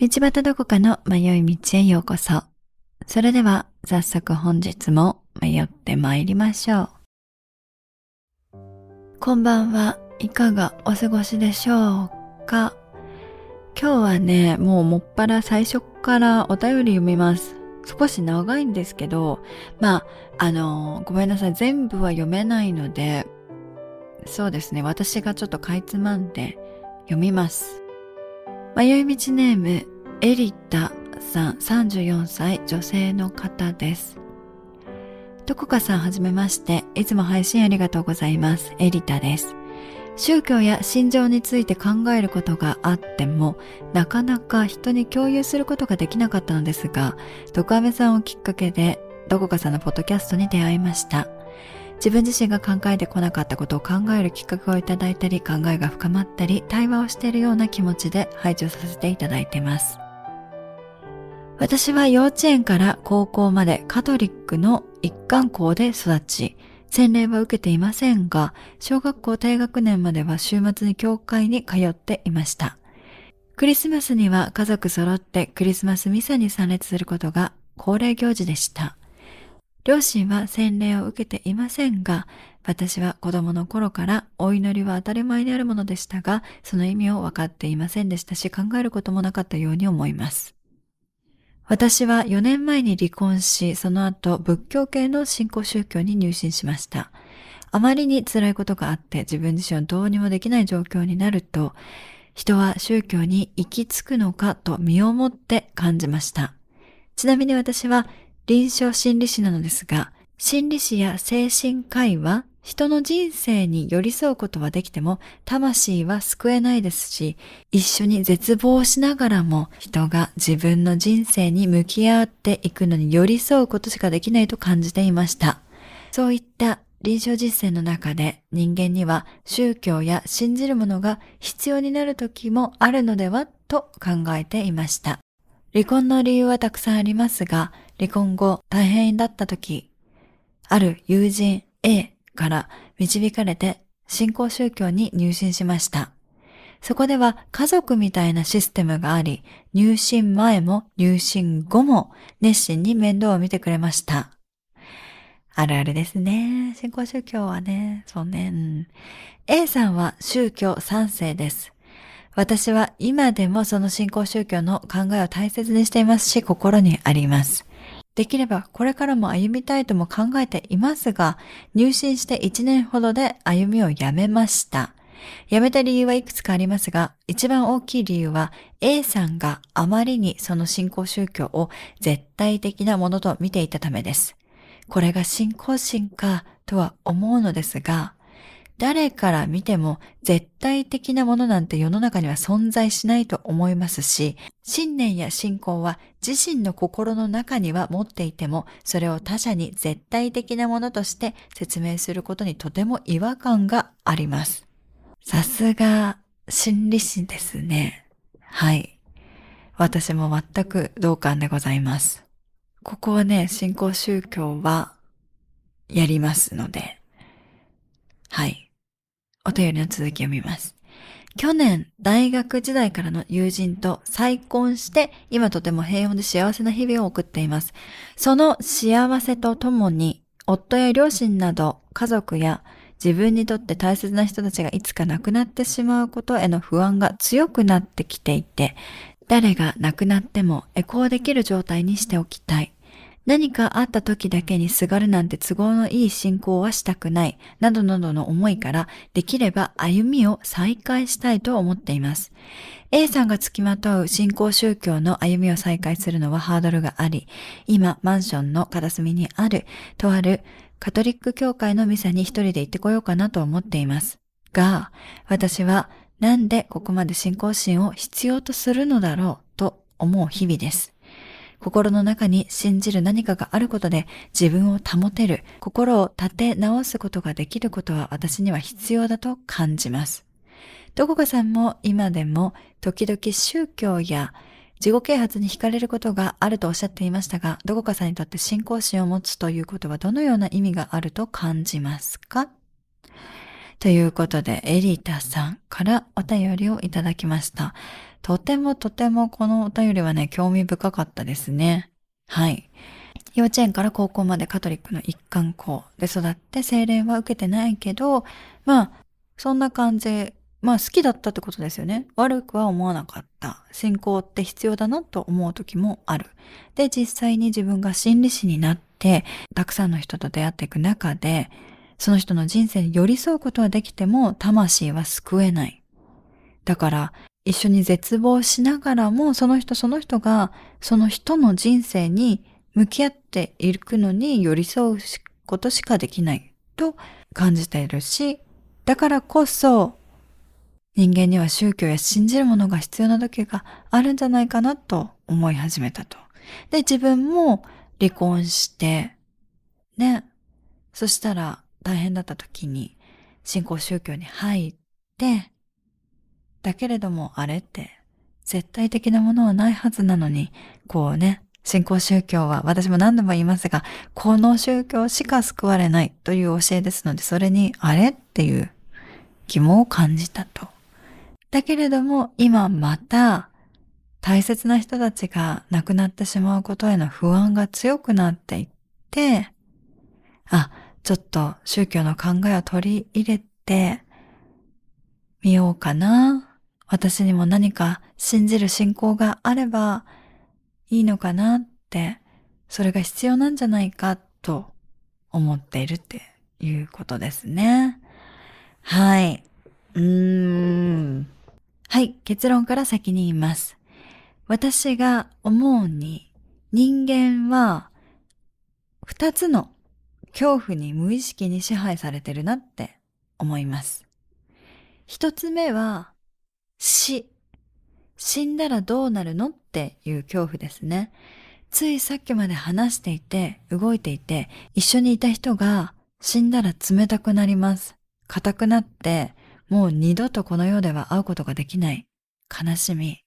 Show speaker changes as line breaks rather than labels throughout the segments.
道端どこかの迷い道へようこそ。それでは早速本日も迷って参りましょう。こんばんはいかがお過ごしでしょうか？今日はね、もうもっぱら最初からお便り読みます。少し長いんですけど、まあ、あのごめんなさい。全部は読めないので、そうですね。私がちょっとかいつまんで読みます。迷い道ネーム、エリタさん34歳女性の方です。どこかさんはじめまして、いつも配信ありがとうございます。エリタです。宗教や心情について考えることがあっても、なかなか人に共有することができなかったのですが、徳飴さんをきっかけで、どこかさんのポッドキャストに出会いました。自分自身が考えてこなかったことを考えるきっかけをいただいたり、考えが深まったり、対話をしているような気持ちで配置をさせていただいています。私は幼稚園から高校までカトリックの一貫校で育ち、洗礼は受けていませんが、小学校低学年までは週末に教会に通っていました。クリスマスには家族揃ってクリスマスミサに参列することが恒例行事でした。両親は洗礼を受けていませんが、私は子供の頃からお祈りは当たり前であるものでしたが、その意味を分かっていませんでしたし、考えることもなかったように思います。私は4年前に離婚し、その後仏教系の信仰宗教に入信しました。あまりに辛いことがあって自分自身はどうにもできない状況になると、人は宗教に行き着くのかと身をもって感じました。ちなみに私は臨床心理士なのですが、心理師や精神科医は人の人生に寄り添うことはできても、魂は救えないですし、一緒に絶望しながらも人が自分の人生に向き合っていくのに寄り添うことしかできないと感じていました。そういった臨床実践の中で人間には宗教や信じるものが必要になる時もあるのではと考えていました。離婚の理由はたくさんありますが、離婚後大変だった時、ある友人 A から導かれて信仰宗教に入信しました。そこでは家族みたいなシステムがあり、入信前も入信後も熱心に面倒を見てくれました。あるあるですね。信仰宗教はね、そうね、うん。A さんは宗教賛成です。私は今でもその信仰宗教の考えを大切にしていますし、心にあります。できればこれからも歩みたいとも考えていますが、入信して1年ほどで歩みをやめました。辞めた理由はいくつかありますが、一番大きい理由は A さんがあまりにその信仰宗教を絶対的なものと見ていたためです。これが信仰心かとは思うのですが、誰から見ても絶対的なものなんて世の中には存在しないと思いますし、信念や信仰は自身の心の中には持っていても、それを他者に絶対的なものとして説明することにとても違和感があります。さすが心理師ですね。はい。私も全く同感でございます。ここはね、信仰宗教はやりますので、はい。お便りの続きを見ます。去年、大学時代からの友人と再婚して、今とても平穏で幸せな日々を送っています。その幸せとともに、夫や両親など家族や自分にとって大切な人たちがいつか亡くなってしまうことへの不安が強くなってきていて、誰が亡くなってもエコーできる状態にしておきたい。何かあった時だけにすがるなんて都合のいい信仰はしたくない、などなどの思いから、できれば歩みを再開したいと思っています。A さんが付きまとう信仰宗教の歩みを再開するのはハードルがあり、今、マンションの片隅にある、とあるカトリック教会のミサに一人で行ってこようかなと思っています。が、私はなんでここまで信仰心を必要とするのだろうと思う日々です。心の中に信じる何かがあることで自分を保てる、心を立て直すことができることは私には必要だと感じます。どこかさんも今でも時々宗教や自己啓発に惹かれることがあるとおっしゃっていましたが、どこかさんにとって信仰心を持つということはどのような意味があると感じますか？ということで、エリータさんからお便りをいただきました。とてもとてもこのお便りはね、興味深かったですね。はい。幼稚園から高校までカトリックの一貫校で育って精霊は受けてないけど、まあ、そんな感じ、まあ好きだったってことですよね。悪くは思わなかった。信仰って必要だなと思う時もある。で、実際に自分が心理師になって、たくさんの人と出会っていく中で、その人の人生に寄り添うことはできても、魂は救えない。だから、一緒に絶望しながらも、その人その人が、その人の人生に向き合っていくのに寄り添うことしかできないと感じているし、だからこそ人間には宗教や信じるものが必要な時があるんじゃないかなと思い始めたと。で、自分も離婚して、ね。そしたら大変だった時に信仰宗教に入って、だけれどもあれって絶対的なものはないはずなのに、こうね、信仰宗教は私も何度も言いますが、この宗教しか救われないという教えですので、それにあれっていう疑問を感じたと。だけれども今また大切な人たちが亡くなってしまうことへの不安が強くなっていって、あ、ちょっと宗教の考えを取り入れてみようかな。私にも何か信じる信仰があればいいのかなって、それが必要なんじゃないかと思っているっていうことですね。はい。うーん。はい、結論から先に言います。私が思うに人間は二つの恐怖に無意識に支配されてるなって思います。一つ目は死。死んだらどうなるのっていう恐怖ですね。ついさっきまで話していて、動いていて、一緒にいた人が死んだら冷たくなります。硬くなって、もう二度とこの世では会うことができない。悲しみ。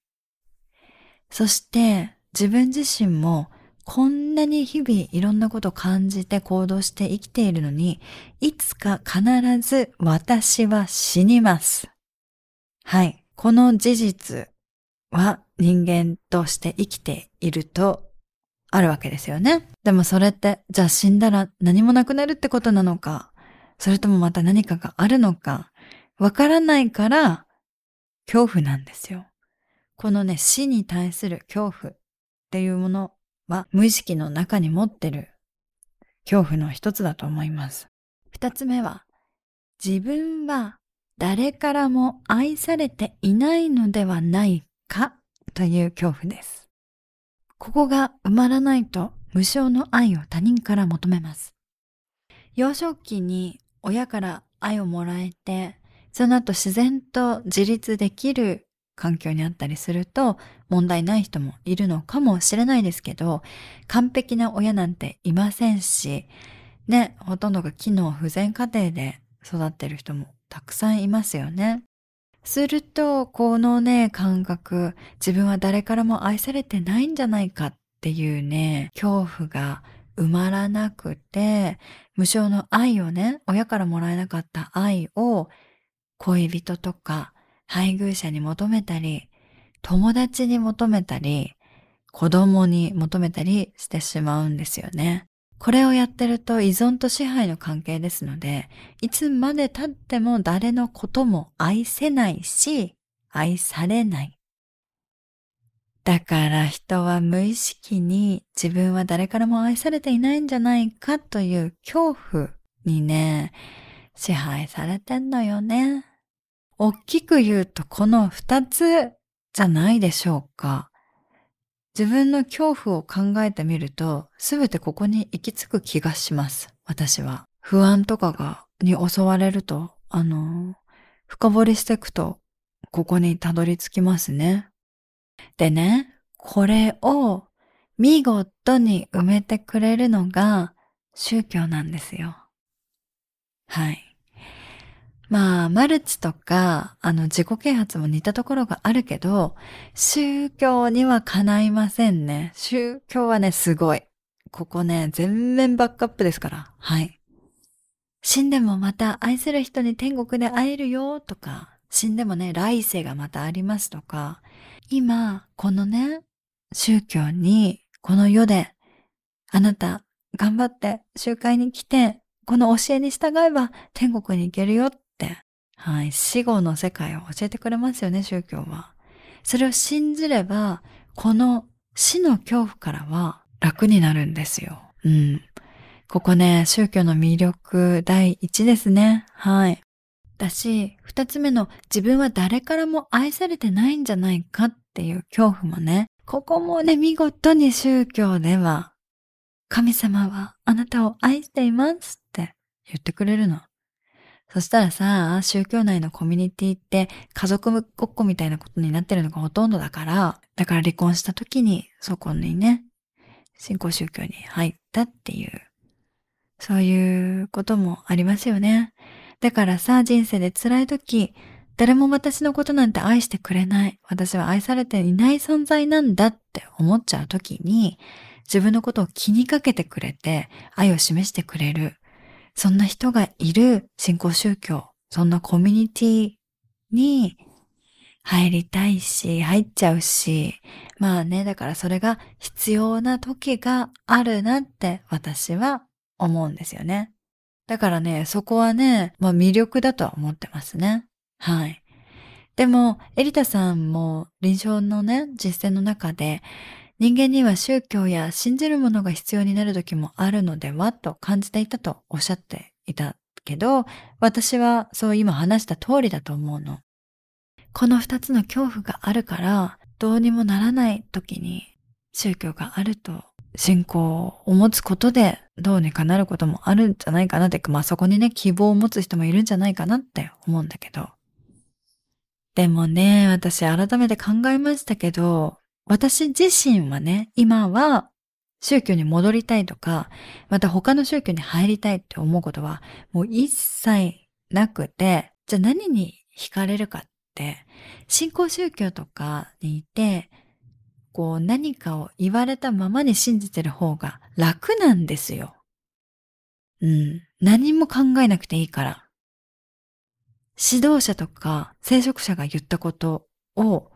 そして自分自身もこんなに日々いろんなこと感じて行動して生きているのに、いつか必ず私は死にます。はい。この事実は人間として生きているとあるわけですよね。でもそれって、じゃあ死んだら何もなくなるってことなのか、それともまた何かがあるのか、わからないから恐怖なんですよ。このね、死に対する恐怖っていうものは無意識の中に持ってる恐怖の一つだと思います。二つ目は、自分は誰からも愛されていないのではないかという恐怖です。ここが埋まらないと無償の愛を他人から求めます。幼少期に親から愛をもらえて、その後自然と自立できる環境にあったりすると問題ない人もいるのかもしれないですけど、完璧な親なんていませんし、ね、ほとんどが機能不全家庭で育ってる人もたくさんいますよね。すると、このね、感覚、自分は誰からも愛されてないんじゃないかっていうね、恐怖が埋まらなくて、無償の愛をね、親からもらえなかった愛を恋人とか配偶者に求めたり、友達に求めたり、子供に求めたりしてしまうんですよね。これをやってると依存と支配の関係ですので、いつまで経っても誰のことも愛せないし、愛されない。だから人は無意識に自分は誰からも愛されていないんじゃないかという恐怖にね、支配されてんのよね。大きく言うとこの二つじゃないでしょうか。自分の恐怖を考えてみると、すべてここに行き着く気がします。私は。不安とかが、に襲われると、あの、深掘りしていくと、ここにたどり着きますね。でね、これを見事に埋めてくれるのが宗教なんですよ。はい。まあ、マルチとか、あの、自己啓発も似たところがあるけど、宗教にはかないませんね。宗教はね、すごい。ここね、全面バックアップですから。はい。死んでもまた愛する人に天国で会えるよとか、死んでもね、来世がまたありますとか、今、このね、宗教に、この世で、あなた、頑張って集会に来て、この教えに従えば天国に行けるよっ、はい、死後の世界を教えてくれますよね、宗教は。それを信じれば、この死の恐怖からは楽になるんですよ。うん。ここね、宗教の魅力第一ですね。はい。だし、二つ目の自分は誰からも愛されてないんじゃないかっていう恐怖もね、ここもね、見事に宗教では、神様はあなたを愛していますって言ってくれるの。そしたらさ、宗教内のコミュニティって家族ごっこみたいなことになってるのがほとんどだから、だから離婚した時にそこにね、信仰宗教に入ったっていう、そういうこともありますよね。だからさ、人生で辛い時、誰も私のことなんて愛してくれない。私は愛されていない存在なんだって思っちゃう時に、自分のことを気にかけてくれて、愛を示してくれる。そんな人がいる信仰宗教、そんなコミュニティに入りたいし、入っちゃうし、まあね、だからそれが必要な時があるなって私は思うんですよね。だからね、そこはね、まあ魅力だとは思ってますね。はい。でも、エリタさんも臨床のね、実践の中で、人間には宗教や信じるものが必要になる時もあるのではと感じていたとおっしゃっていたけど、私はそう今話した通りだと思うの。この二つの恐怖があるから、どうにもならない時に宗教があると信仰を持つことでどうにかなることもあるんじゃないかなって、まあそこにね、希望を持つ人もいるんじゃないかなって思うんだけど。でもね、私改めて考えましたけど、私自身はね、今は宗教に戻りたいとか、また他の宗教に入りたいって思うことはもう一切なくて、じゃあ何に惹かれるかって、信仰宗教とかにいて、こう何かを言われたままに信じてる方が楽なんですよ。うん。何も考えなくていいから。指導者とか聖職者が言ったことを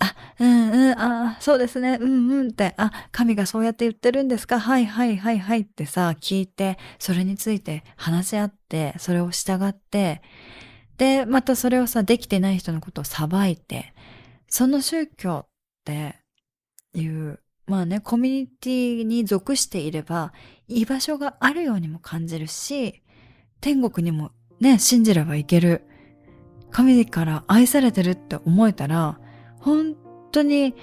あ、うんうん、あ、そうですね、うんうんって、あ、神がそうやって言ってるんですか？はいはいはいはいってさ、聞いて、それについて話し合って、それを従って、で、またそれをさ、できてない人のことを裁いて、その宗教っていう、まあね、コミュニティに属していれば、居場所があるようにも感じるし、天国にもね、信じればいける。神から愛されてるって思えたら、本当に、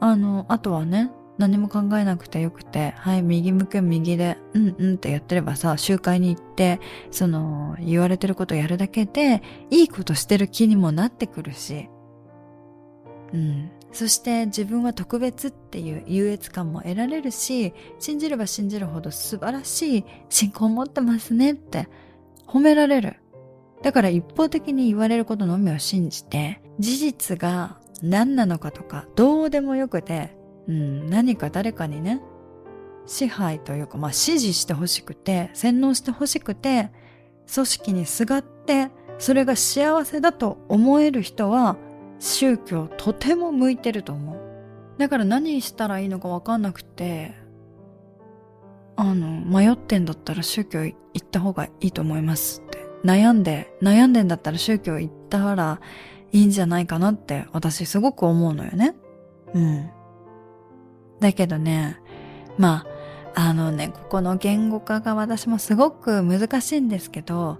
あの、あとはね、何も考えなくてよくて、はい、右向く右で、うんうんってやってればさ、集会に行って、その、言われてることやるだけで、いいことしてる気にもなってくるし、うん。そして自分は特別っていう優越感も得られるし、信じれば信じるほど素晴らしい信仰を持ってますねって褒められる。だから一方的に言われることのみを信じて、事実が何なのかとかどうでもよくて、うん、何か誰かにね、支配というか、まあ、指示してほしくて、洗脳してほしくて、組織にすがって、それが幸せだと思える人は、宗教とても向いてると思う。だから何したらいいのかわかんなくて、あの、迷ってんだったら宗教行った方がいいと思いますって。悩んで、悩んでんだったら宗教行ったらいいんじゃないかなって私すごく思うのよね。うん。だけどね、まあ、あのね、ここの言語化が私もすごく難しいんですけど、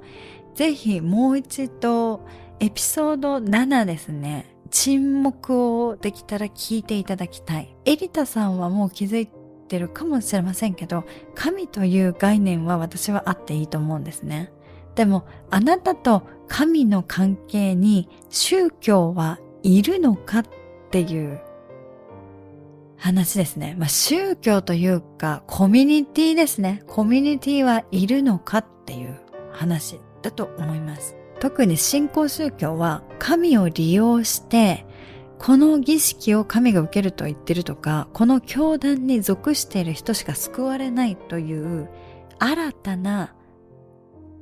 ぜひもう一度エピソード7ですね。沈黙をできたら聞いていただきたい。エリタさんはもう気づいてるかもしれませんけど、神という概念は私はあっていいと思うんですね。でも、あなたと神の関係に宗教はいるのかっていう話ですね。まあ、宗教というかコミュニティですね。コミュニティはいるのかっていう話だと思います。特に信仰宗教は神を利用してこの儀式を神が受けると言ってるとか、この教団に属している人しか救われないという新たな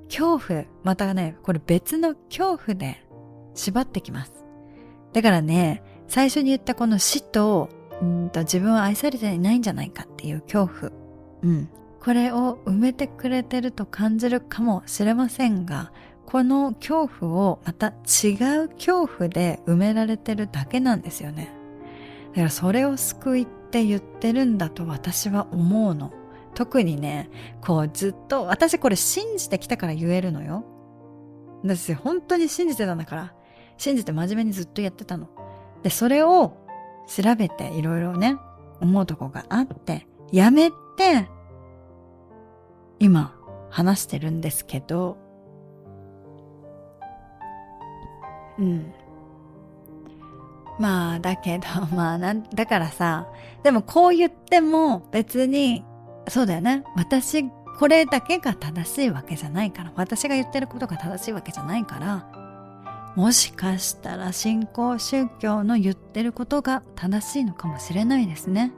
恐怖、またね、これ別の恐怖で縛ってきます。だからね、最初に言ったこの死と、うんと自分は愛されていないんじゃないかっていう恐怖。うん。これを埋めてくれてると感じるかもしれませんが、この恐怖をまた違う恐怖で埋められてるだけなんですよね。だからそれを救いって言ってるんだと私は思うの。特にね、こうずっと、私これ信じてきたから言えるのよ。私本当に信じてたんだから、信じて真面目にずっとやってたの。で、それを調べていろいろね、思うとこがあって、やめて、今話してるんですけど、うん。まあ、だけど、まあ、なん、だからさ、でもこう言っても別に、そうだよね。私、これだけが正しいわけじゃないから、私が言ってることが正しいわけじゃないから、もしかしたら信仰宗教の言ってることが正しいのかもしれないですね。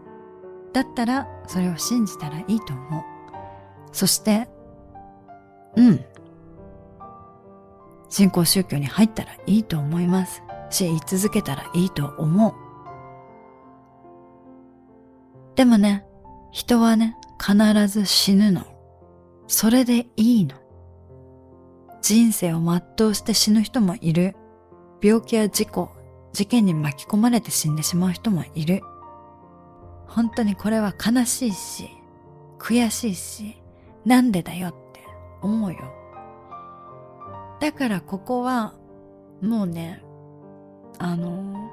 だったら、それを信じたらいいと思う。そして、うん。信仰宗教に入ったらいいと思います。し、言い続けたらいいと思う。でもね、人はね、必ず死ぬの。それでいいの。人生を全うして死ぬ人もいる。病気や事故、事件に巻き込まれて死んでしまう人もいる。本当にこれは悲しいし、悔しいし、なんでだよって思うよ。だからここは、もうね、あの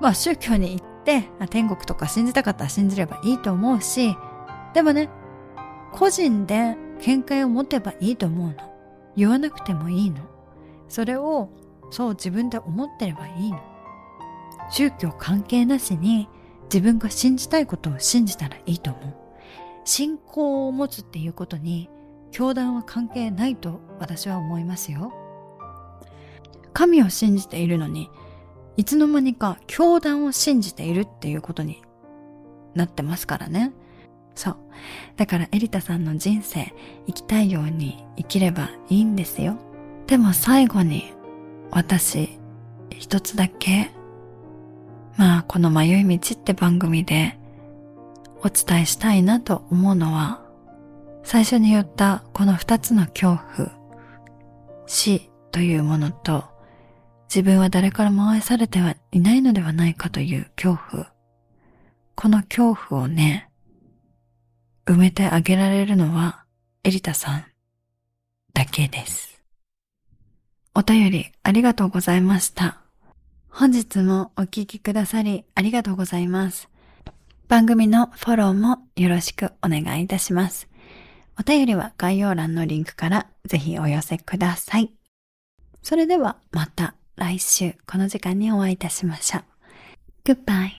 まあ宗教に行って、天国とか信じたかったら信じればいいと思うし、でもね、個人で見解を持てばいいと思うの。言わなくてもいいの。それを、そう自分で思ってればいいの。宗教関係なしに自分が信じたいことを信じたらいいと思う。信仰を持つっていうことに教団は関係ないと私は思いますよ。神を信じているのに、いつの間にか教団を信じているっていうことになってますからね。そう。だからエリタさんの人生生きたいように生きればいいんですよ。でも最後に私一つだけまあこの迷い道って番組でお伝えしたいなと思うのは最初に言ったこの二つの恐怖死というものと自分は誰からも愛されてはいないのではないかという恐怖この恐怖をね埋めてあげられるのはエリタさんだけです。お便りありがとうございました。本日もお聞きくださりありがとうございます。番組のフォローもよろしくお願いいたします。お便りは概要欄のリンクからぜひお寄せください。それではまた来週この時間にお会いいたしましょう。Goodbye.